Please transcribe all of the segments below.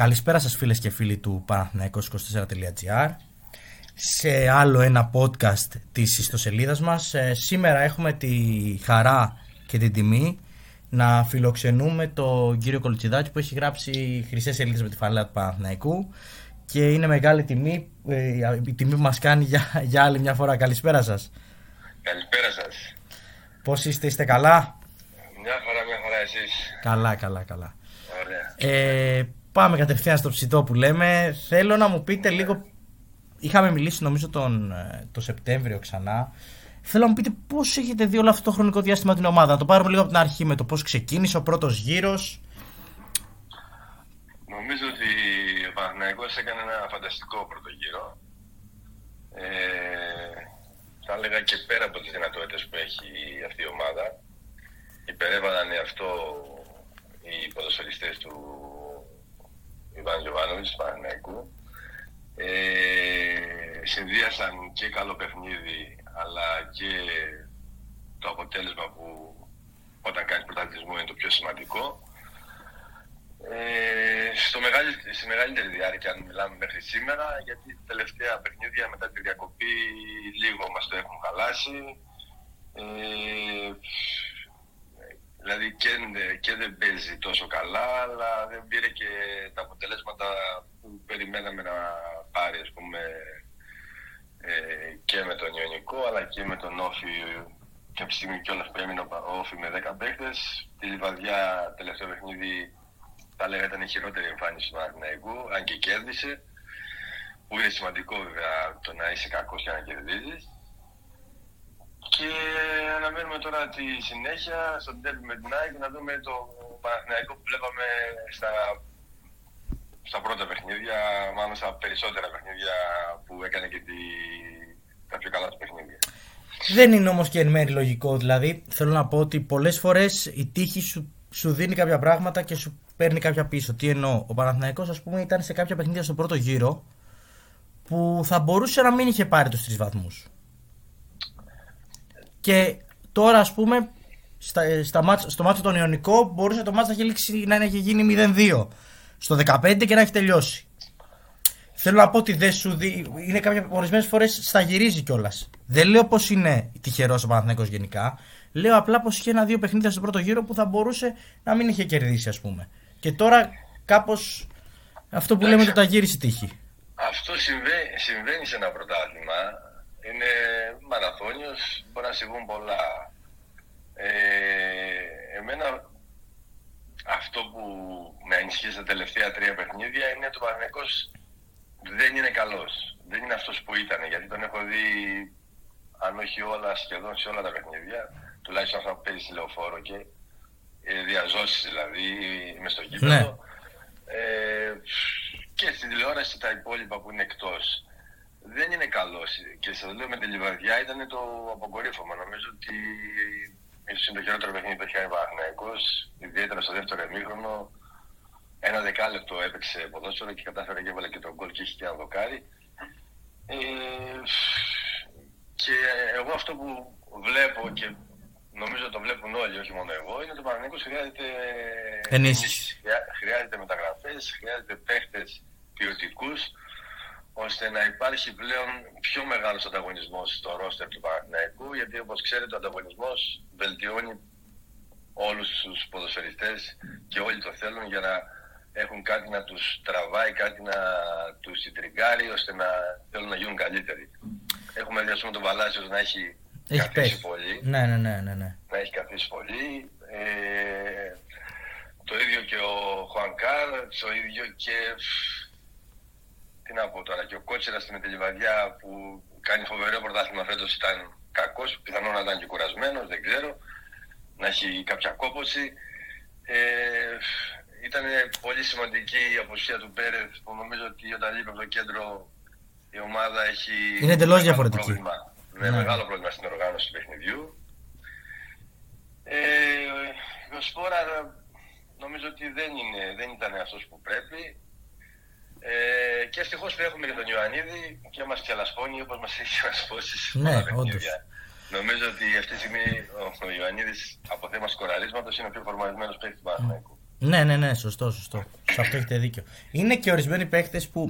Καλησπέρα σας φίλες και φίλοι του Παναθηναϊκός24.gr σε άλλο ένα podcast της ιστοσελίδας μας. Ε, σήμερα έχουμε τη χαρά και την τιμή να φιλοξενούμε τον κύριο Κολτσιδάκη που έχει γράψει χρυσές σελίδες με τη φανέλα του Παναθηναϊκού και είναι μεγάλη τιμή, ε, η τιμή που μας κάνει για, για άλλη μια φορά. Καλησπέρα σας. Καλησπέρα σας. Πώς είστε, είστε καλά; Μια φορά, μια φορά εσείς. Καλά, καλά, καλά. Ωραία. Ε, πάμε κατευθείαν στο ψητό που λέμε. Θέλω να μου πείτε λίγο. Είχαμε μιλήσει νομίζω τον ε, το Σεπτέμβριο ξανά. Θέλω να μου πείτε πώς έχετε δει όλο αυτό το χρονικό διάστημα την ομάδα. Να το πάρουμε λίγο από την αρχή με το πώς ξεκίνησε ο πρώτος γύρος. Νομίζω ότι ο Παναθηναϊκός έκανε ένα φανταστικό πρώτο γύρο. Ε, θα έλεγα και πέρα από τις δυνατότητες που έχει αυτή η ομάδα. Υπερέβαλαν αυτό οι ποδοσφαιριστές του Ιβάν Γιωβάνοβιτς του Παναθηναϊκού. Ε, συνδύασαν και καλό παιχνίδι αλλά και το αποτέλεσμα που όταν κάνεις πρωταθλητισμό είναι το πιο σημαντικό. Ε, στο μεγάλη, στη μεγαλύτερη διάρκεια, αν μιλάμε μέχρι σήμερα, γιατί τα τελευταία παιχνίδια μετά τη διακοπή λίγο μας το έχουν χαλάσει. Ε, δηλαδή και, και δεν παίζει τόσο καλά, αλλά δεν πήρε και τα αποτελέσματα που περιμέναμε να πάρει, ας πούμε, ε, και με τον Ιωνικό, αλλά και με τον Όφη και από τη στιγμή κιόλας που έμεινε ο Όφη με 10 παίχτες. Τη Λιβαδιά τελευταίο παιχνίδι θα λέγα ήταν η χειρότερη εμφάνιση του Παναθηναϊκού, αν και κέρδισε. Που είναι σημαντικό βέβαια το να είσαι κακός και να κερδίζεις. Και αναμένουμε τώρα τη συνέχεια στον τέλειο με την ΑΕΚ να δούμε το Παναθηναϊκό που βλέπαμε στα, στα πρώτα παιχνίδια, μάλλον στα περισσότερα παιχνίδια που έκανε και τη, τα πιο καλά του παιχνίδια. Δεν είναι όμως και εν μέρει λογικό. Δηλαδή, θέλω να πω ότι πολλές φορές η τύχη σου, σου δίνει κάποια πράγματα και σου παίρνει κάποια πίσω. Τι εννοώ; Ο Παναθηναϊκός ας πούμε ήταν σε κάποια παιχνίδια στο πρώτο γύρο που θα μπορούσε να μην είχε πάρει τους τρεις βαθμούς. Και τώρα ας πούμε στα, στα μάτς, στο μάτσο των Ιωνικό μπορούσε το μάτσο να έχει, λήξει, να έχει γίνει 0-2 στο 15 και να έχει τελειώσει. Θέλω να πω ότι δεν σου δει. Είναι κάποια ορισμένες φορές στα γυρίζει κιόλας. Δεν λέω πως είναι τυχερός ο Παναθηναϊκός γενικά. Λέω απλά πως είχε ένα-δύο παιχνίδια στο πρώτο γύρο που θα μπορούσε να μην είχε κερδίσει, ας πούμε. Και τώρα κάπως αυτό που λέμε το τα γύρισε τύχη. Αυτό συμβαίνει, συμβαίνει σε ένα πρωτάθλημα. Είναι μαραθώνιος, μπορεί να συμβούν πολλά. Ε, εμένα αυτό που με ανησυχεί στα τελευταία τρία παιχνίδια είναι ότι ο Παναγενικός δεν είναι καλός. Δεν είναι αυτός που ήταν, γιατί τον έχω δει αν όχι όλα, σχεδόν σε όλα τα παιχνίδια, τουλάχιστον αυτά που παίζει λεωφόρο και ε, διαζώσεις δηλαδή, μες στο γήπεδο. Ναι. Ε, και στην τηλεόραση τα υπόλοιπα που είναι εκτός. Δεν είναι καλός. Και σας λέω με τη Λιβαδιά ήταν το αποκορύφωμα. Νομίζω ότι ίσως είναι το χειρότερο παιχνίδι που έχει κάνει ο Παναθηναϊκός, ιδιαίτερα στο δεύτερο εμίχρονο. Ένα δεκάλεπτο έπαιξε ποδόσφαιρο και κατάφερε και έβαλε και τον γκολ και είχε και ένα δοκάρι. Ε, και εγώ αυτό που βλέπω και νομίζω το βλέπουν όλοι, όχι μόνο εγώ, είναι ότι ο Παναγενικός χρειάζεται Ενίσχυση. Χρειάζεται μεταγραφές, χρειάζεται παίχτες ποιοτικούς, ώστε να υπάρχει πλέον πιο μεγάλος ανταγωνισμός στο ρόστερ του Παναθηναϊκού, γιατί όπως ξέρετε ο ανταγωνισμός βελτιώνει όλους τους ποδοσφαιριστές και όλοι το θέλουν για να έχουν κάτι να τους τραβάει, κάτι να τους συντριγκάρει, ώστε να θέλουν να γίνουν καλύτεροι. Έχουμε δει ας πούμε τον Παλάσιος να έχει, Έχει καθίσει πέσει. πολύ Ναι, ναι, ναι, ναι. ναι. να έχει καθίσει πολύ. Ε, το ίδιο και ο Χουανκάρ, το ίδιο και. Τι να πω τώρα, και ο Κότσερα στην Μετελιβαδιά που κάνει φοβερό πρωτάθλημα φέτος ήταν κακός, πιθανόν να ήταν και κουρασμένος, δεν ξέρω, να έχει κάποια κόπωση. Ε, ήταν πολύ σημαντική η απουσία του Πέρεθ που νομίζω ότι όταν λείπει από το κέντρο η ομάδα έχει. Είναι εντελώς μεγάλο διαφορετική. πρόβλημα. Ναι, Ναι. μεγάλο πρόβλημα στην οργάνωση του παιχνιδιού. Ε, ο Σπόρα νομίζω ότι δεν, είναι, δεν ήταν αυτός που πρέπει. Ε, και ευτυχώς που έχουμε και τον Ιωαννίδη και μας ξελασπώνει όπως μας έχει ξελασπώσει σε Ναι, πολλά παιχνίδια. όντως. Νομίζω ότι αυτή τη στιγμή ο, ο Ιωαννίδης από θέμα σκοραρίσματος είναι ο πιο φορμαρισμένο παίκτης του Παναθηναϊκού. Ναι, ναι, ναι, σωστό, σωστό. Σε αυτό έχετε δίκιο. Είναι και ορισμένοι παίχτε που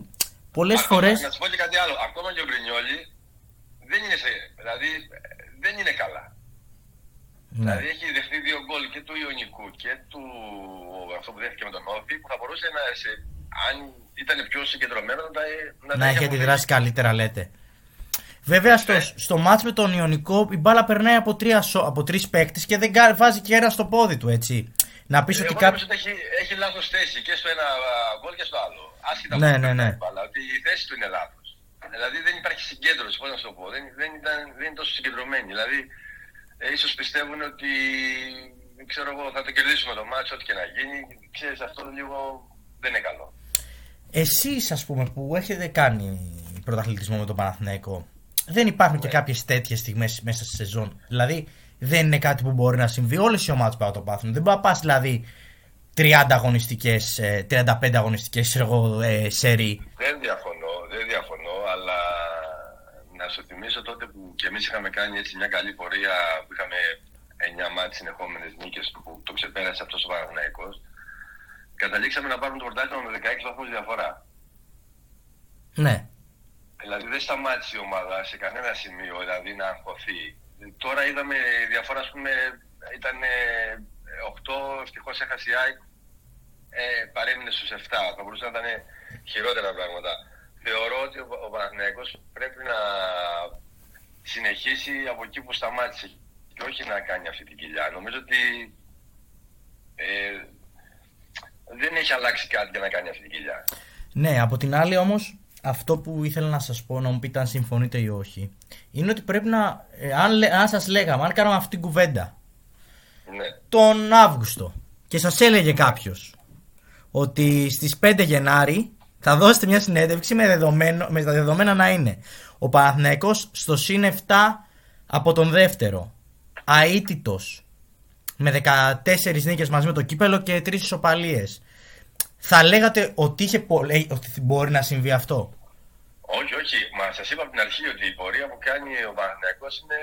πολλές φορέ. Να σου πω και κάτι άλλο. Ακόμα και ο Γκρινιόλη δεν είναι, σε, δηλαδή, δεν είναι καλά. Ναι. Δηλαδή έχει δεχτεί δύο γκολ και του Ιωνικού και του αυτό που δέχτηκε με τον Όφη που θα μπορούσε να σε, αν ήταν πιο συγκεντρωμένο να, να, να έχει αντιδράσει καλύτερα λέτε. Βέβαια στο, ναι. στο μάτς με τον Ιωνικό η μπάλα περνάει από, τρία, από τρεις παίκτες και δεν βάζει και ένα στο πόδι του έτσι. Να πεις ε, ότι κάποιο. Έχει, έχει λάθος θέση και στο ένα γκολ και στο άλλο. Άσχετα ναι, ναι, ναι. Μπάλα, ότι η θέση του είναι λάθος. Δηλαδή δεν υπάρχει συγκέντρωση, πώς να σου το πω. Δεν, δεν, ήταν, δεν είναι τόσο συγκεντρωμένη. Δηλαδή ε, ίσως πιστεύουν ότι ξέρω εγώ, θα το κερδίσουμε το μάτσο, ό,τι και να γίνει. Ξέρεις, αυτό λίγο δεν είναι καλό. Εσείς ας πούμε που έχετε κάνει πρωταθλητισμό με τον Παναθηναϊκό δεν υπάρχουν ναι. και κάποιες τέτοιες στιγμές μέσα στη σεζόν; Δηλαδή δεν είναι κάτι που μπορεί να συμβεί; Όλες οι ομάδες πάω το πάθουν. Δεν μπορεί να πας δηλαδή 30 αγωνιστικές, 35 αγωνιστικές σερί. Δεν διαφωνώ, δεν διαφωνώ, αλλά να σου θυμίσω τότε που και εμείς είχαμε κάνει έτσι μια καλή πορεία που είχαμε 9 μάτς συνεχόμενες νίκες που το ξεπέρασε αυτός ο Παναγναϊκό. Καταλήξαμε να πάρουμε το πρωτάθλημα με 16 βαθμούς διαφορά. Ναι. Δηλαδή δεν σταμάτησε η ομάδα σε κανένα σημείο δηλαδή, να αγχωθεί. Τώρα είδαμε διαφορά, ας πούμε, ήταν 8, ευτυχώς έχασε η ΑΕΚ, ε, παρέμεινε στους 7. Θα μπορούσε να ήταν χειρότερα πράγματα. Θεωρώ ότι ο, ο Παναθηναϊκός πρέπει να συνεχίσει από εκεί που σταμάτησε και όχι να κάνει αυτή την κοιλιά. Νομίζω ότι ε, δεν έχει αλλάξει κάτι για να κάνει αυτή την κοιλιά. Ναι, από την άλλη όμως αυτό που ήθελα να σας πω, να μου πείτε αν συμφωνείτε ή όχι, είναι ότι πρέπει να, ε, αν, αν σας λέγαμε, αν κάναμε αυτή την κουβέντα, ναι. τον Αύγουστο, και σας έλεγε κάποιος ότι στις 5 Γενάρη θα δώσετε μια συνέντευξη με, δεδομένο, με τα δεδομένα να είναι ο Παναθηναϊκός στο συν 7 από τον δεύτερο, αίτητος, με 14 νίκες μαζί με το κύπελο και 3 ισοπαλίες θα λέγατε ότι, είχε ότι μπορεί να συμβεί αυτό; Όχι, όχι. Μα σας είπα από την αρχή ότι η πορεία που κάνει ο Παναγιακό είναι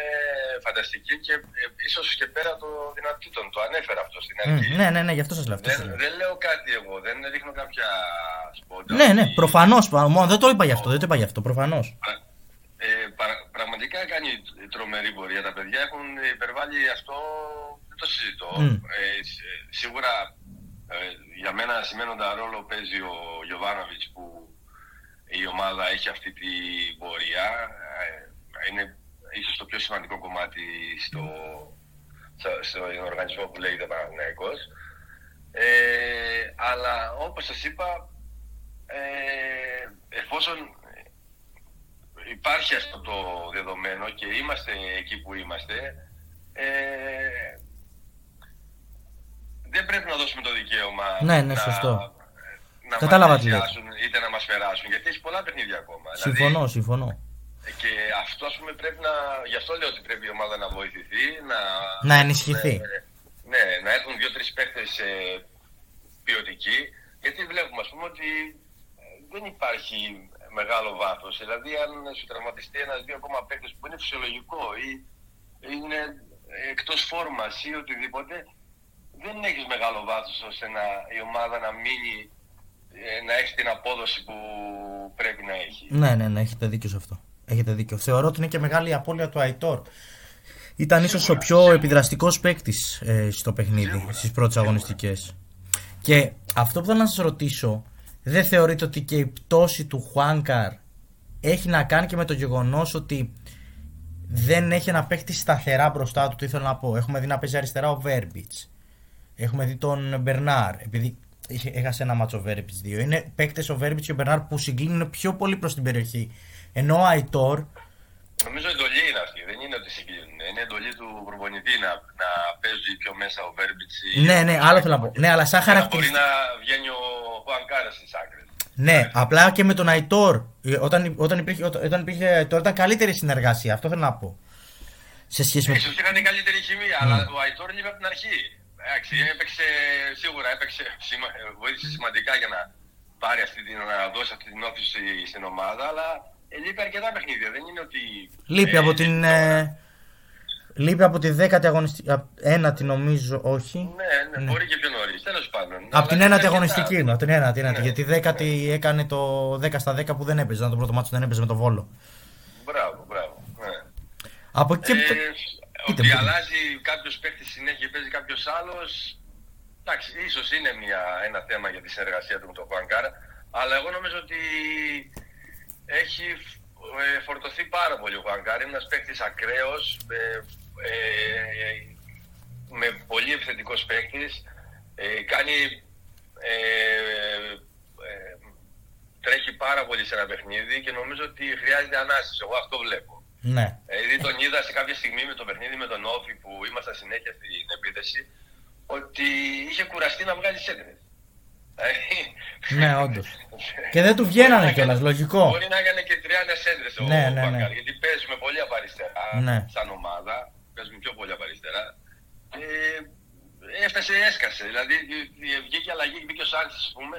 φανταστική και ε, ίσως και πέρα των δυνατήτων. Το ανέφερα αυτό στην αρχή. Mm, ναι, ναι, ναι, γι' αυτό σας λέω. Δεν, δεν λέω κάτι εγώ, δεν ρίχνω κάποια σπόντα. Ναι, ναι, προφανώς. Δεν το είπα γι' αυτό, δεν το είπα γι' αυτό, προφανώς. Ε, πρα, πραγματικά κάνει τρομερή πορεία. Τα παιδιά έχουν υπερβάλει αυτό, δεν το συζητώ. Mm. Ε, σίγουρα ε, για μένα σημαίνοντα ρόλο παίζει ο Γιωβάνοβιτς που η ομάδα έχει αυτή την πορεία. Ε, είναι ίσως το πιο σημαντικό κομμάτι στο, στο, οργανισμό που λέγεται Παναθηναϊκός. Ε, αλλά όπως σας είπα, ε, εφόσον υπάρχει αυτό το δεδομένο και είμαστε εκεί που είμαστε, ε, δεν πρέπει να δώσουμε το δικαίωμα ναι, ναι, σωστό. να, να Κατάλαβα τι είτε να μας περάσουν, γιατί έχει πολλά παιχνίδια ακόμα. Δηλαδή, συμφωνώ, δηλαδή, συμφωνώ. Και αυτό ας πούμε πρέπει να, γι' αυτό λέω ότι πρέπει η ομάδα να βοηθηθεί, να, να ενισχυθεί. Ε, ναι, να έχουν δύο-τρεις παίχτες ε, ποιοτικοί, γιατί βλέπουμε ας πούμε ότι ε, δεν υπάρχει μεγάλο βάθος. Δηλαδή αν σου τραυματιστεί ένας-δύο ακόμα παίχτες που είναι φυσιολογικό ή είναι εκτός φόρμας ή οτιδήποτε, δεν έχεις μεγάλο βάθος ώστε να, η ομάδα να μείνει, ε, να έχει την απόδοση που πρέπει να έχει. Ναι, ναι, ναι, έχετε δίκιο σε αυτό. Έχετε δίκιο. Θεωρώ ότι είναι και μεγάλη η απώλεια του Αϊτόρ. Ήταν ίσως ο πιο επιδραστικός παίκτης ε, στο παιχνίδι, στις πρώτες αγωνιστικές. Και αυτό που θέλω να σας ρωτήσω, δεν θεωρείτε ότι και η πτώση του Χουάνκαρ έχει να κάνει και με το γεγονός ότι δεν έχει ένα παίκτη σταθερά μπροστά του. Τι θέλω να πω. Έχουμε δει να παίζει αριστερά ο Βέρμπιτς. Έχουμε δει τον Μπερνάρ, επειδή έχασε ένα μάτσο Βέρμπιτς 2. Είναι παίκτες ο Βέρμπιτς και ο Μπερνάρ που συγκλίνουν πιο πολύ προς την περιοχή. Ενώ ο Αϊτόρ. Νομίζω εντολή είναι αυτή, δεν είναι ότι συγκλίνουν. Είναι εντολή του προπονητή να, να παίζει πιο μέσα ο Βέρμπιτς. Ναι, ναι, άλλο θέλω να πω. Ναι, αλλά σαν χαρακτηριστική. Μπορεί να βγαίνει ο Χουανκάρα στις άκρες. Ναι, απλά και με τον Αϊτόρ. Όταν, όταν, υπήρχε, όταν υπήρχε Αϊτόρ ήταν καλύτερη συνεργασία. Αυτό θέλω να πω. Σε σχέση με. Ίσως είχαν καλύτερη χημία, mm. αλλά ο Αϊτόρ λείπει από την αρχή. Εντάξει, έπαιξε σίγουρα, έπαιξε, βοήθησε σημαντικά για να πάρει αυτή την, να δώσει αυτή την όθηση στην ομάδα, αλλά λείπει αρκετά παιχνίδια. Δεν είναι ότι. Λείπει από την. Ε, Λείπει από τη δέκατη αγωνιστική. Ένατη νομίζω, όχι. Ναι, ναι, Ναι. μπορεί και πιο νωρίς. Τέλος πάντων. Από την Αλλά ένατη είναι αγωνιστική αρκετά. είναι. Από την ένατη, ένατη. Ναι. Γιατί η δέκατη έκανε το 10 στα 10 που δεν έπαιζε. Ήταν το πρώτο μάτσο που δεν έπαιζε με το βόλο. Μπράβο, μπράβο. Ναι. Από εκεί. Ε, και ότι πείτε. αλλάζει κάποιος παίχτη συνέχεια και παίζει κάποιος άλλος. Εντάξει, ίσως είναι μια, ένα θέμα για τη συνεργασία του με τον Χουανκάρα. Αλλά εγώ νομίζω ότι έχει ε, φορτωθεί πάρα πολύ ο Χουανκάρα. Είναι ένας παίχτη ακραίος. Ε, ε, με πολύ επιθετικός παίχτη. Ε, κάνει. Ε, ε, τρέχει πάρα πολύ σε ένα παιχνίδι και νομίζω ότι χρειάζεται ανάσταση. Εγώ αυτό βλέπω. Ναι. Δηλαδή τον είδα σε κάποια στιγμή με το παιχνίδι με τον Όφη που ήμασταν συνέχεια στην επίθεση ότι είχε κουραστεί να βγάλει σέντρες. Ναι, όντως. Και δεν του βγαίνανε κιόλας, λογικό. Μπορεί να έκανε και 30 σέντρες ο Ναι, ναι, Μπακάρ, ναι. γιατί παίζουμε πολύ από αριστερά Ναι. σαν ομάδα. Παίζουμε πιο πολύ από αριστερά. Και έφτασε, έσκασε. Δηλαδή ε, βγήκε αλλαγή, μπήκε ο Σάντσες, ας πούμε,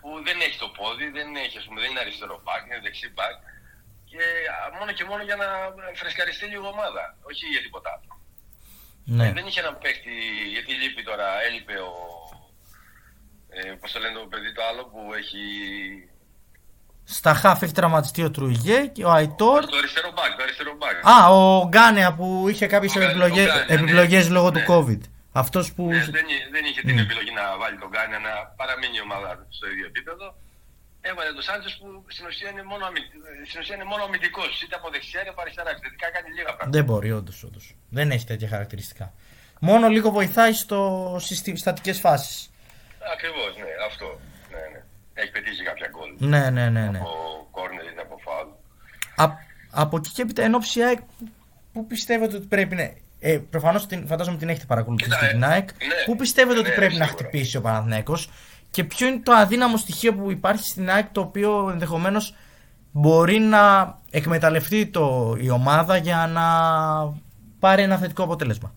που δεν έχει το πόδι, δεν, έχει, ας πούμε, δεν είναι αριστερό μπακ, είναι δεξί μπακ. Και α, μόνο και μόνο για να φρεσκαριστεί λίγο η ομάδα, όχι για τίποτα άλλο. Ναι. Ε, Δεν είχε έναν παίχτη, γιατί λείπει τώρα, έλειπε ο. Ε, πώς το λένε το παιδί το άλλο που έχει. Στα χάφ έχει τραυματιστεί ο Τρουγέ και ο Αϊτόρ. Το αριστερό μπακ, το αριστερό μπακ. Α, ο Γκάνεα που είχε κάποιες Ο Γκάνεα, επιλογές, ο Γκάνεα, ναι. επιλογές λόγω του Ναι. COVID. Αυτός που. Ναι, δεν, εί- δεν είχε την Ναι. επιλογή να βάλει τον Γκάνια να παραμείνει η ομάδα του στο ίδιο επίπεδο. Έβαλε τον Σάντζε που στην ουσία είναι μόνο, αμυ... στην ουσία είναι μόνο αμυντικός. Είτε από δεξιά είτε από αριστερά. Επιθετικά κάνει λίγα πράγματα. Δεν μπορεί, όντως. Όντως. Δεν έχει τέτοια χαρακτηριστικά. Μόνο λίγο βοηθάει στο στατικέ φάσεις. Ακριβώς, ναι, αυτό. Ναι, ναι. Έχει πετύχει κάποια γκολ. Ναι, ναι, ναι. ναι. Από κόρνερ είτε από φάουλ. Α- από εκεί και έπειτα, εν ώψη ΑΕΚ, πού πιστεύετε ότι πρέπει να. Ε, Προφανώς φαντάζομαι την έχετε παρακολουθήσει Κοίτα, την ε, ΑΕΚ. ναι. Πού πιστεύετε ότι Ναι, πρέπει να σίγουρα. χτυπήσει ο Παναθηναίκος και ποιο είναι το αδύναμο στοιχείο που υπάρχει στην ΑΕΚ το οποίο ενδεχομένως μπορεί να εκμεταλλευτεί το, η ομάδα για να πάρει ένα θετικό αποτέλεσμα.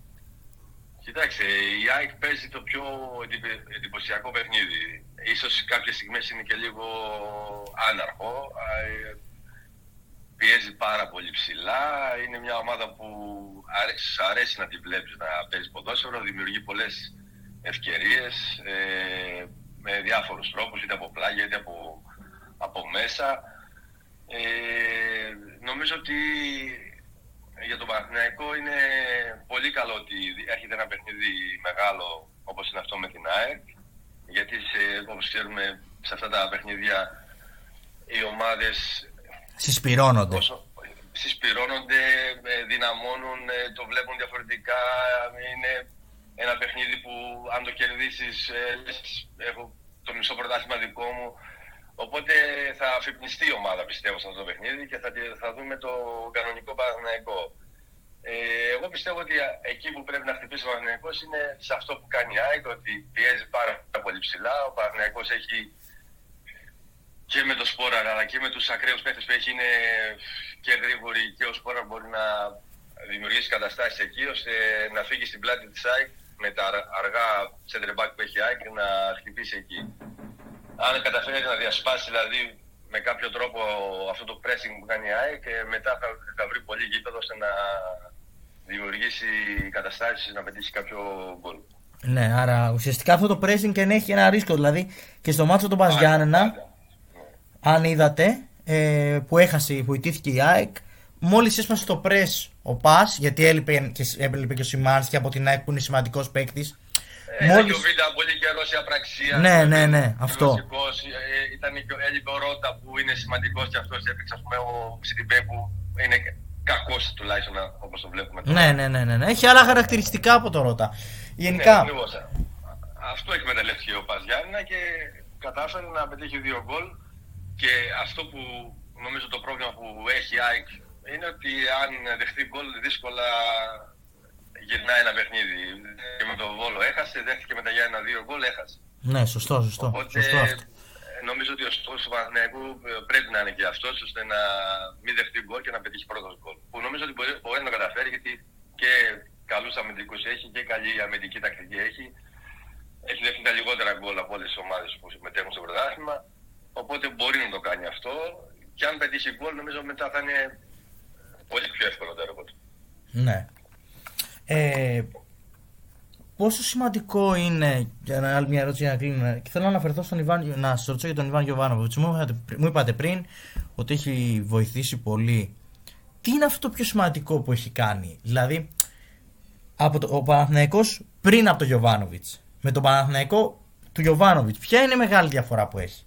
Κοιτάξτε, η ΑΕΚ παίζει το πιο εντυπω- εντυπωσιακό παιχνίδι. Ίσως κάποιες στιγμές είναι και λίγο άναρχο. Α, ε, Πιέζει πάρα πολύ ψηλά. Είναι μια ομάδα που αρέσει, σ' αρέσει να τη βλέπεις να παίζει ποδόσφαιρο. Δημιουργεί πολλές ευκαιρίες ε, με διάφορους τρόπους, είτε από πλάγια είτε από, από μέσα. Ε, νομίζω ότι για τον Παναθηναϊκό είναι πολύ καλό ότι έρχεται ένα παιχνίδι μεγάλο όπως είναι αυτό με την ΑΕΚ γιατί σε, όπως ξέρουμε σε αυτά τα παιχνίδια οι ομάδες Συσπυρώνονται. όσο συσπυρώνονται, ε, δυναμώνουν, ε, το βλέπουν διαφορετικά. Είναι ένα παιχνίδι που αν το κερδίσεις ε, λες, έχω το μισό πρωτάθλημα δικό μου. Οπότε θα αφυπνιστεί η ομάδα πιστεύω σε αυτό το παιχνίδι και θα, θα δούμε το κανονικό Παναθηναϊκό. Ε, εγώ πιστεύω ότι α- εκεί που πρέπει να χτυπήσει ο Παναθηναϊκός είναι σε αυτό που κάνει η ΑΕΚ, ότι πιέζει πάρα πολύ ψηλά. Ο Παναθηναϊκός έχει και με το Σπόρα αλλά και με τους ακραίους παίχτες που έχει είναι και γρήγοροι και ο Σπόρα μπορεί να δημιουργήσει καταστάσεις εκεί ώστε να φύγει στην πλάτη της ΑΕΚ με τα αρ- αργά center back που έχει η ΑΕΚ να χτυπήσει εκεί. Αν καταφέρει να διασπάσει δηλαδή με κάποιο τρόπο αυτό το pressing που κάνει η ΑΕΚ ε, μετά θα, θα βρει πολύ γήπεδο ώστε να δημιουργήσει καταστάσεις να πετύχει κάποιο γκολ. Ναι, άρα ουσιαστικά αυτό το pressing και έχει ένα ρίσκο. Δηλαδή και στο μάτσο του Παζιάννενα, Πάντα. αν είδατε, ε, που έχασε, που ιτήθηκε η ΑΕΚ, μόλις έσπασε το press ο Πας, γιατί έλειπε και, έλειπε και ο Σιμάνσκι από την ΑΕΚ που είναι σημαντικός παίκτης. Ε, Ήταν και ο Β' πολύ καιρό η απραξία. Ναι, ναι, ναι, αυτό. Γλωσσικός, ε, ήταν και ο έλειπε ο Ρότα που είναι σημαντικός και αυτός έπαιξε, ας πούμε, ο Σιντιμπέ που είναι κακός τουλάχιστον όπως το βλέπουμε τώρα. Ναι, ναι, ναι, ναι, ναι. Έχει άλλα χαρακτηριστικά από το Ρώτα. Γενικά. Ναι, ακριβώς. Αυτό εκμεταλλεύτηκε ο Παζιάννα και κατάφερε να πετύχει δύο γκολ. Και αυτό που νομίζω το πρόβλημα που έχει η ΑΕΚ είναι ότι αν δεχτεί γκολ δύσκολα γυρνάει ένα παιχνίδι. Και με τον Βόλο έχασε, δέχτηκε μετά για ένα-δύο γκολ, έχασε. Ναι, σωστό, σωστό. Οπότε σωστό αυτό. ε, νομίζω ότι ο στόχος του Παναθηναϊκού ε, πρέπει να είναι και αυτός, ώστε να μην δεχτεί γκολ και να πετύχει πρώτος γκολ. Που νομίζω ότι μπορεί, μπορεί να το καταφέρει γιατί και καλούς αμυντικούς έχει και καλή αμυντική τακτική έχει. Έχει δεχτεί τα λιγότερα γκολ από όλες τις ομάδες που συμμετέχουν στο πρωτάθλημα. Οπότε μπορεί να το κάνει αυτό. Και αν πετύχει γκολ, νομίζω μετά θα είναι πολύ πιο εύκολο το έργο του. Ναι. Ε, πόσο σημαντικό είναι, για να άλλη μια ερώτηση για να κλείνουμε, και θέλω να αναφερθώ στον Ιβάν, να σας ρωτήσω για τον Ιβάν Γιοβάνοβιτ. Μου, είπατε- μου είπατε πριν ότι έχει βοηθήσει πολύ. Τι είναι αυτό το πιο σημαντικό που έχει κάνει, Δηλαδή, από το, ο Παναθηναϊκός πριν από τον Γιοβάνοβιτ, με τον Παναθηναϊκό του Γιοβάνοβιτ, ποια είναι η μεγάλη διαφορά που έχει;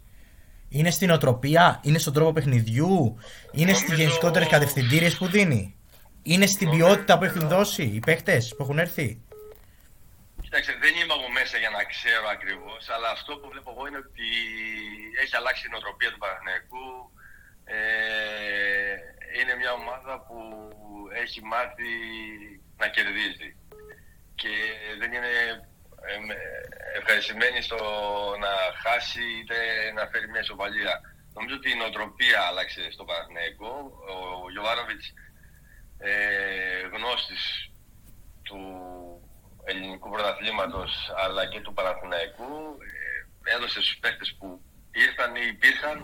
Είναι στην οτροπία, είναι στον τρόπο παιχνιδιού, είναι στις Νομίζω- γενικότερε κατευθυντήριες που δίνει. Είναι στην Νομίζω- ποιότητα που έχουν δώσει οι παίχτε που έχουν έρθει. Κοίταξε, δεν είμαι από μέσα για να ξέρω ακριβώς, αλλά αυτό που βλέπω εγώ είναι ότι έχει αλλάξει η νοοτροπία του Παναθηναϊκού. Ε, είναι μια ομάδα που έχει μάθει να κερδίζει και δεν είναι ε, με- ευχαριστημένη στο να χάσει είτε να φέρει μια ισοπαλία. Νομίζω ότι η νοοτροπία άλλαξε στο Παναθηναϊκό. Ο, ο Γιωβάνοβιτς ε, γνώστης του ελληνικού πρωταθλήματος αλλά και του Παναθηναϊκού ε, έδωσε στους παίχτες που ήρθαν ή υπήρχαν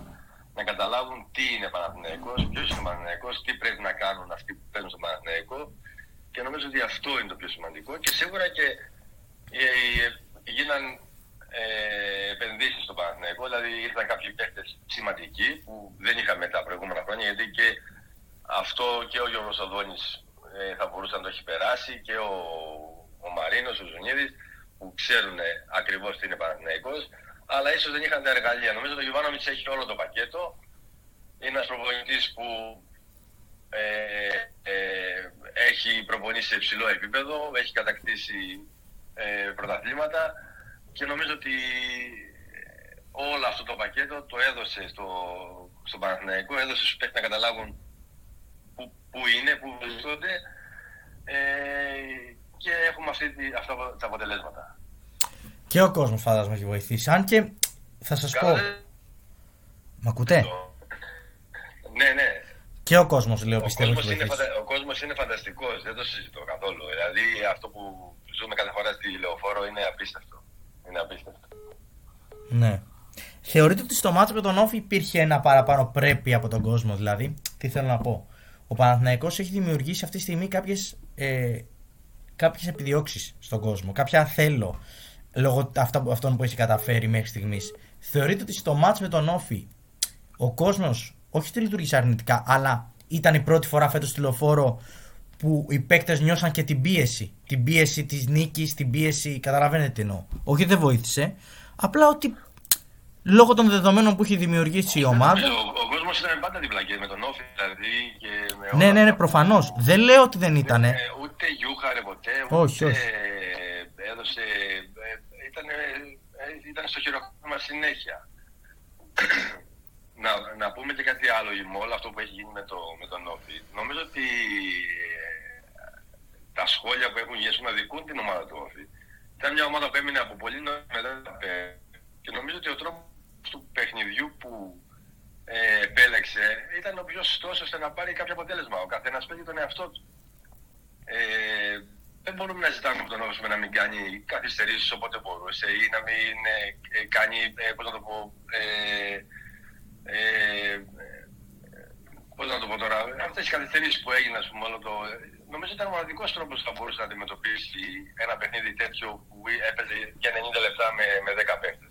να καταλάβουν τι είναι Παναθηναϊκός, ποιος είναι Παναθηναϊκός, τι πρέπει να κάνουν αυτοί που παίρνουν στον Παναθηναϊκό και νομίζω ότι αυτό είναι το πιο σημαντικό και σίγουρα και ε, ε, γίναν ε, επενδύσεις στο Παναθηναϊκό, δηλαδή ήρθαν κάποιοι παίχτες σημαντικοί που δεν είχαμε τα προηγούμενα χρόνια γιατί και αυτό και ο Γιώργος Οδόνης ε, θα μπορούσε να το έχει περάσει και ο, ο Μαρίνος, ο Ζουνίδης που ξέρουν ε, ακριβώς τι είναι Παναθηναϊκός αλλά ίσως δεν είχαν τα εργαλεία. Νομίζω ότι ο Γιωβάνοβιτς έχει όλο το πακέτο. Είναι ένας προπονητής που ε, ε, έχει προπονήσει σε υψηλό επίπεδο, έχει κατακτήσει ε, πρωταθλήματα και νομίζω ότι ε, όλο αυτό το πακέτο το έδωσε στο, στο Παναθηναϊκό, έδωσε στους παίκτες να καταλάβουν που, που είναι, που βρίσκονται ε, και έχουμε αυτή, τη- αυτά τα αποτελέσματα. Και ο κόσμος φαντάζομαι έχει βοηθήσει. Αν και θα σας πω. Καλά, Μ' ακούτε; Ναι, ναι. Και ο κόσμος λέω Ο πιστεύω έχει κόσμος, είναι, βοηθήσει. φαντα... ο κόσμος είναι φανταστικός, δεν το συζητώ καθόλου. Δηλαδή αυτό που ζούμε κάθε φορά στη λεωφόρο είναι απίστευτο. Είναι απίστευτο. Ναι. Θεωρείτε ότι στο μάτσο με τον Όφη υπήρχε ένα παραπάνω πρέπει από τον κόσμο, δηλαδή; Τι θέλω να πω; Ο Παναθηναϊκός έχει δημιουργήσει αυτή τη στιγμή κάποιες ε, κάποιες επιδιώξεις στον κόσμο. Κάποια θέλω λόγω αυτά, που- αυτών που έχει καταφέρει μέχρι στιγμής. Θεωρείτε ότι στο μάτσο με τον Όφη ο κόσμος, όχι ότι λειτουργήσε αρνητικά, αλλά ήταν η πρώτη φορά φέτος στη λεωφόρο που οι παίκτες νιώσαν και την πίεση. Την πίεση της νίκης, την πίεση. Καταλαβαίνετε τι εννοώ. Όχι, δεν βοήθησε. Απλά ότι λόγω των δεδομένων που έχει δημιουργήσει η ομάδα. Ο, ο κόσμος ήταν πάντα δίπλα και με τον Όφη δηλαδή και με όλα Ναι, ναι, ναι, αυτά. προφανώς. Δεν λέω ότι δεν ήταν. Ε, ούτε γιούχαρε ποτέ, Όχι, ούτε όχι. έδωσε... Ε, ήταν, ε, ήταν στο χειροκρότημα συνέχεια. να, να πούμε και κάτι άλλο με όλο αυτό που έχει γίνει με, το, με τον Όφη. Νομίζω ότι ε, τα σχόλια που έχουν γίνει να δικούν την ομάδα του Όφη. Ήταν μια ομάδα που έμεινε από πολύ νωρίς μετά ε, και νομίζω ότι ο τρόπος του παιχνιδιού που ε, επέλεξε ήταν ο πιο σωστός ώστε να πάρει κάποιο αποτέλεσμα. Ο καθένας παίζει τον εαυτό του. Ε, δεν μπορούμε να ζητάμε από τον Όφη να μην κάνει καθυστερήσεις όποτε μπορούσε ή να μην ε, ε, κάνει, ε, πώς να το πω, ε, ε, πώς να το πω τώρα, αυτές οι καθυστερήσεις που έγιναν, ας πούμε, όλο το... Νομίζω ήταν ο μοναδικός τρόπος που θα μπορούσε να αντιμετωπίσει ένα παιχνίδι τέτοιο που έπαιζε για 90 λεπτά με, με 10 παίχτες.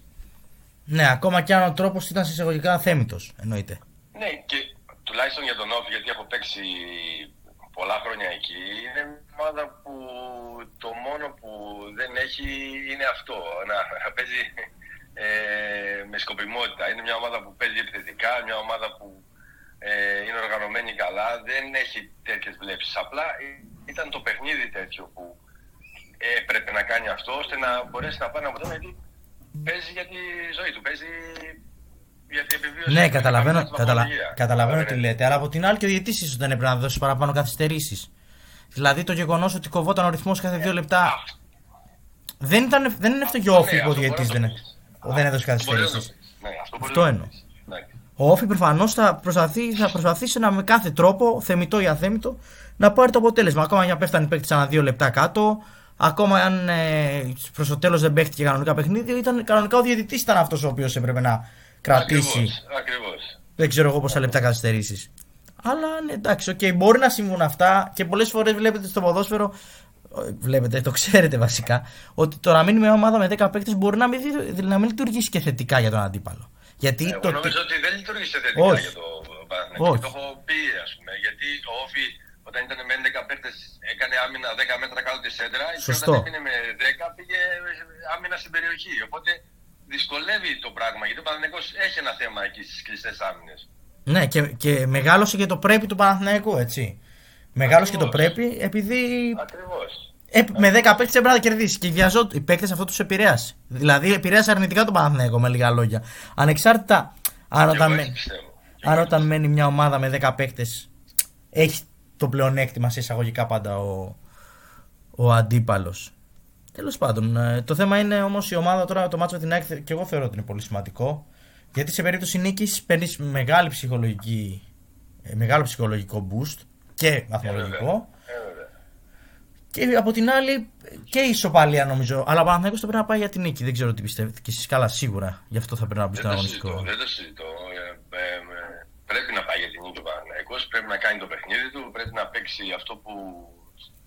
Ναι, ακόμα και αν ο τρόπος ήταν συσσαγωγικά αθέμητος. Εννοείται. Ναι, και τουλάχιστον για τον Όφη, γιατί έχω παίξει πολλά χρόνια εκεί, είναι μια ομάδα που το μόνο που δεν έχει είναι αυτό, να, να παίζει ε, με σκοπιμότητα. Είναι μια ομάδα που παίζει επιθετικά, μια ομάδα που ε, είναι οργανωμένη καλά, δεν έχει τέτοιες βλέψεις. Απλά ε, ήταν το παιχνίδι τέτοιο που έπρεπε να κάνει αυτό, ώστε να μπορέσει να πάει από εδώ, γιατί παίζει για τη ζωή του, παίζει για την επιβίωση Ναι, του, καταλαβαίνω, στην καταλα, βαθμολογία. καταλαβαίνω τι Καταλαβαίνετε. λέτε. Αλλά από την άλλη και ο διαιτή ίσω δεν έπρεπε να δώσει παραπάνω καθυστερήσεις. Δηλαδή το γεγονός ότι κοβόταν ο ρυθμός κάθε δύο λεπτά. Δεν, ήταν, δεν είναι αυτό και ο Όφη Ναι, που ο αυτό διαιτή μπορεί δεν, να το πεις. δεν έδωσε Μπορεί να το καθυστερήσεις. πεις. Ναι, αυτό μπορεί Αυτό να το εννοώ. Πεις. Ναι. Ο Όφη προφανώς θα, προσπαθεί, θα προσπαθήσει να με κάθε τρόπο, θεμητό ή αθέμητο, να πάρει το αποτέλεσμα. Ακόμα και αν πέφτανε οι παίκτες ανά δύο λεπτά κάτω, ακόμα αν ε, προς το τέλος δεν παίχτηκε κανονικά παιχνίδι, ήταν, κανονικά ο διαιτητής ήταν αυτός ο οποίος έπρεπε να κρατήσει. Ακριβώς, ακριβώς. Δεν ξέρω εγώ πόσα λεπτά καθυστερήσεις. Αλλά ναι, εντάξει, οκ, μπορεί να συμβούν αυτά και πολλές φορές βλέπετε στο ποδόσφαιρο βλέπετε, το ξέρετε βασικά, ότι το να μείνει μια ομάδα με 10 παίκτες μπορεί να μην, να μην λειτουργήσει και θετικά για τον αντίπαλο. Γιατί Εγώ το... νομίζω ότι δεν λειτουργήσε θετικά Όχι. για το Παναθηναϊκό. Όχι. Το έχω πει, ας πούμε. Γιατί ο Όφη όταν ήταν με 11 παίκτες έκανε άμυνα 10 μέτρα κάτω της σέντρα. Και Σωστό. όταν έπινε με 10 πήγε άμυνα στην περιοχή. Οπότε δυσκολεύει το πράγμα. Γιατί ο Παναθηναϊκός έχει ένα θέμα εκεί στις κλειστές άμυνες. Ναι, και, και μεγάλωσε και το πρέπει του Παναθηναϊκού, έτσι. Μεγάλωσε και το Ακριβώς. πρέπει επειδή Ακριβώς. Ε, με 10 παίκτες έπρεπε να κερδίσεις. Και βιαζό, οι παίκτες αυτό τους επηρέασε. Δηλαδή επηρέασε αρνητικά τον Παναθηναϊκό με λίγα λόγια. Ανεξάρτητα αν όταν, με- πιστεύω. αν όταν μένει μια ομάδα με 10 παίκτες έχει το πλεονέκτημα σε εισαγωγικά πάντα ο, ο αντίπαλος. Τέλος πάντων, ε, το θέμα είναι όμως η ομάδα τώρα, το μάτσο με την ΑΕΚ, και εγώ θεωρώ ότι είναι πολύ σημαντικό. Γιατί σε περίπτωση νίκης παίρνεις μεγάλη ψυχολογική, ε, μεγάλο ψυχολογικό boost και βαθμολογικό. Ε, βέβαια. Και από την άλλη και η ισοπαλία νομίζω. Αλλά ο Παναθηναϊκός το πρέπει να πάει για την νίκη. Δεν ξέρω τι πιστεύετε. Και εσείς καλά, σίγουρα. Γι' αυτό θα πρέπει να μπει Δεν στον το αγωνιστικό. συζητώ. Δεν το συζητώ. Ε, ε, ε, πρέπει να πάει για την νίκη ο Παναθηναϊκός, πρέπει να κάνει το παιχνίδι του, πρέπει να παίξει αυτό που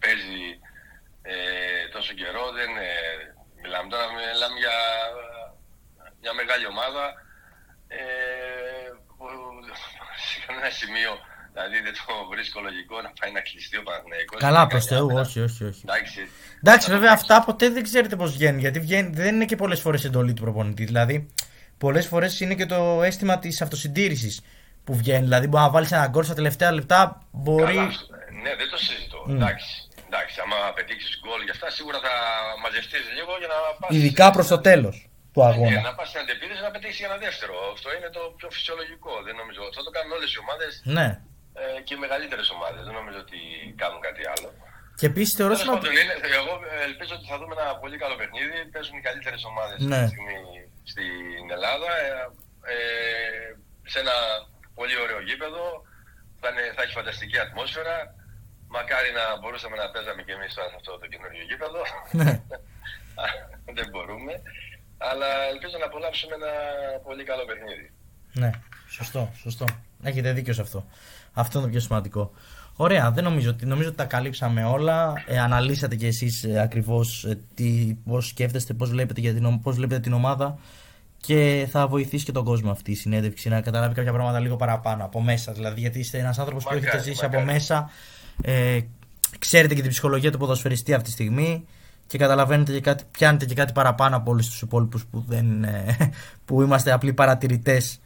παίζει ε, τόσο καιρό. Δεν, ε, μιλάμε τώρα μιλάμε για μια μεγάλη ομάδα ε, που σε κανένα σημείο δηλαδή δεν το βρίσκω λογικό να πάει να κλειστεί ο Παναθηναϊκός. Καλά, Να προς κάνει Θεού, άμυνα. όχι, όχι, όχι. Εντάξει, Εντάξει, θα το βέβαια παίξεις. αυτά ποτέ δεν ξέρετε πώς βγαίνει. Γιατί βγαίνει, δεν είναι και πολλές φορές εντολή του προπονητή. Δηλαδή, πολλές φορές είναι και το αίσθημα της αυτοσυντήρησης που βγαίνει. Δηλαδή, μπορεί να βάλεις ένα γκολ στα τελευταία λεπτά, μπορεί. Καλά, ναι, δεν το συζητώ. Εντάξει. Εντάξει, άμα πετύχεις γκολ για αυτά, σίγουρα θα μαζευτείς λίγο για να πα. Ειδικά προς το τέλος του Ναι, αγώνα. να πας στην αντεπίθεση να πετύχεις ένα δεύτερο. Αυτό είναι το πιο φυσιολογικό. Δεν νομίζω. Αυτό το κάνουν όλες οι ομάδες Ναι. Ε, και οι μεγαλύτερες ομάδες. Δεν νομίζω ότι κάνουν κάτι άλλο. Και επίσης θεωρώ Τέλος ότι. πάντων, είναι, εγώ ελπίζω ότι θα δούμε ένα πολύ καλό παιχνίδι. Παίζουν οι καλύτερες ομάδες Ναι. αυτή τη στιγμή στην Ελλάδα. Ε, ε, σε ένα πολύ ωραίο γήπεδο. Θα, είναι, θα έχει φανταστική ατμόσφαιρα. Μακάρι να μπορούσαμε να παίζαμε και εμείς τώρα σε αυτό το καινούριο γήπεδο. Ναι. Δεν μπορούμε. Αλλά ελπίζω να απολαύσουμε ένα πολύ καλό παιχνίδι. Ναι, σωστό, σωστό. Έχετε δίκιο σε αυτό. Αυτό είναι το πιο σημαντικό. Ωραία, δεν νομίζω ότι, νομίζω ότι τα καλύψαμε όλα. Ε, αναλύσατε κι εσείς ε, ακριβώς ε, τι, πώς σκέφτεστε, πώς βλέπετε, για την, ο- πώς βλέπετε την ομάδα και θα βοηθήσει και τον κόσμο αυτή η συνέντευξη να καταλάβει κάποια πράγματα λίγο παραπάνω από μέσα. Δηλαδή, γιατί είστε ένας άνθρωπος που Μακάρι, έχετε ζήσει από μακάρι. μέσα, ε, ξέρετε και την ψυχολογία του ποδοσφαιριστή αυτή τη στιγμή και καταλαβαίνετε και κάτι, πιάνετε και κάτι παραπάνω από όλους τους υπόλοιπους που, δεν, ε, που είμαστε απλοί παρατηρητές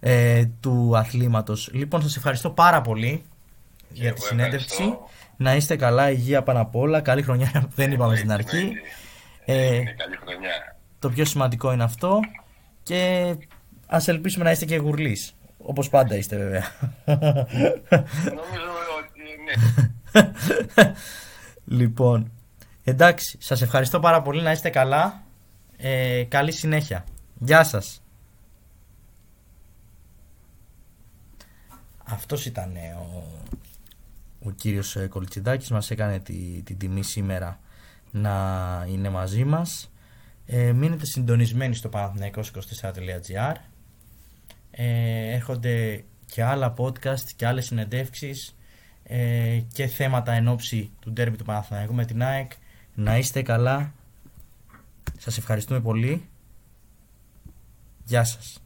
ε, του αθλήματος. Λοιπόν, σας ευχαριστώ πάρα πολύ για εγώ τη συνέντευξη. ευχαριστώ. Να είστε καλά, υγεία πάνω απ' όλα. Καλή χρονιά, δεν είπαμε στην αρχή. Ε, Είναι καλή χρονιά. το πιο σημαντικό είναι αυτό. Και ας ελπίσουμε να είστε και γουρλείς. Όπως πάντα είστε βέβαια. Νομίζω ότι ναι. λοιπόν, εντάξει, σας ευχαριστώ πάρα πολύ. Να είστε καλά. Ε, καλή συνέχεια. Γεια σας. Αυτός ήταν ε, ο, ο κύριος ε, Κολτσιδάκης. Μας έκανε τη, την τιμή σήμερα να είναι μαζί μας. Ε, μείνετε συντονισμένοι στο panathinaikos24.gr ε, Έρχονται και άλλα podcast και άλλες συνεντεύξεις ε, και θέματα εν ώψη του ντέρμπι του Παναθηναϊκού με την ΑΕΚ. Να είστε καλά. Σας ευχαριστούμε πολύ. Γεια σας.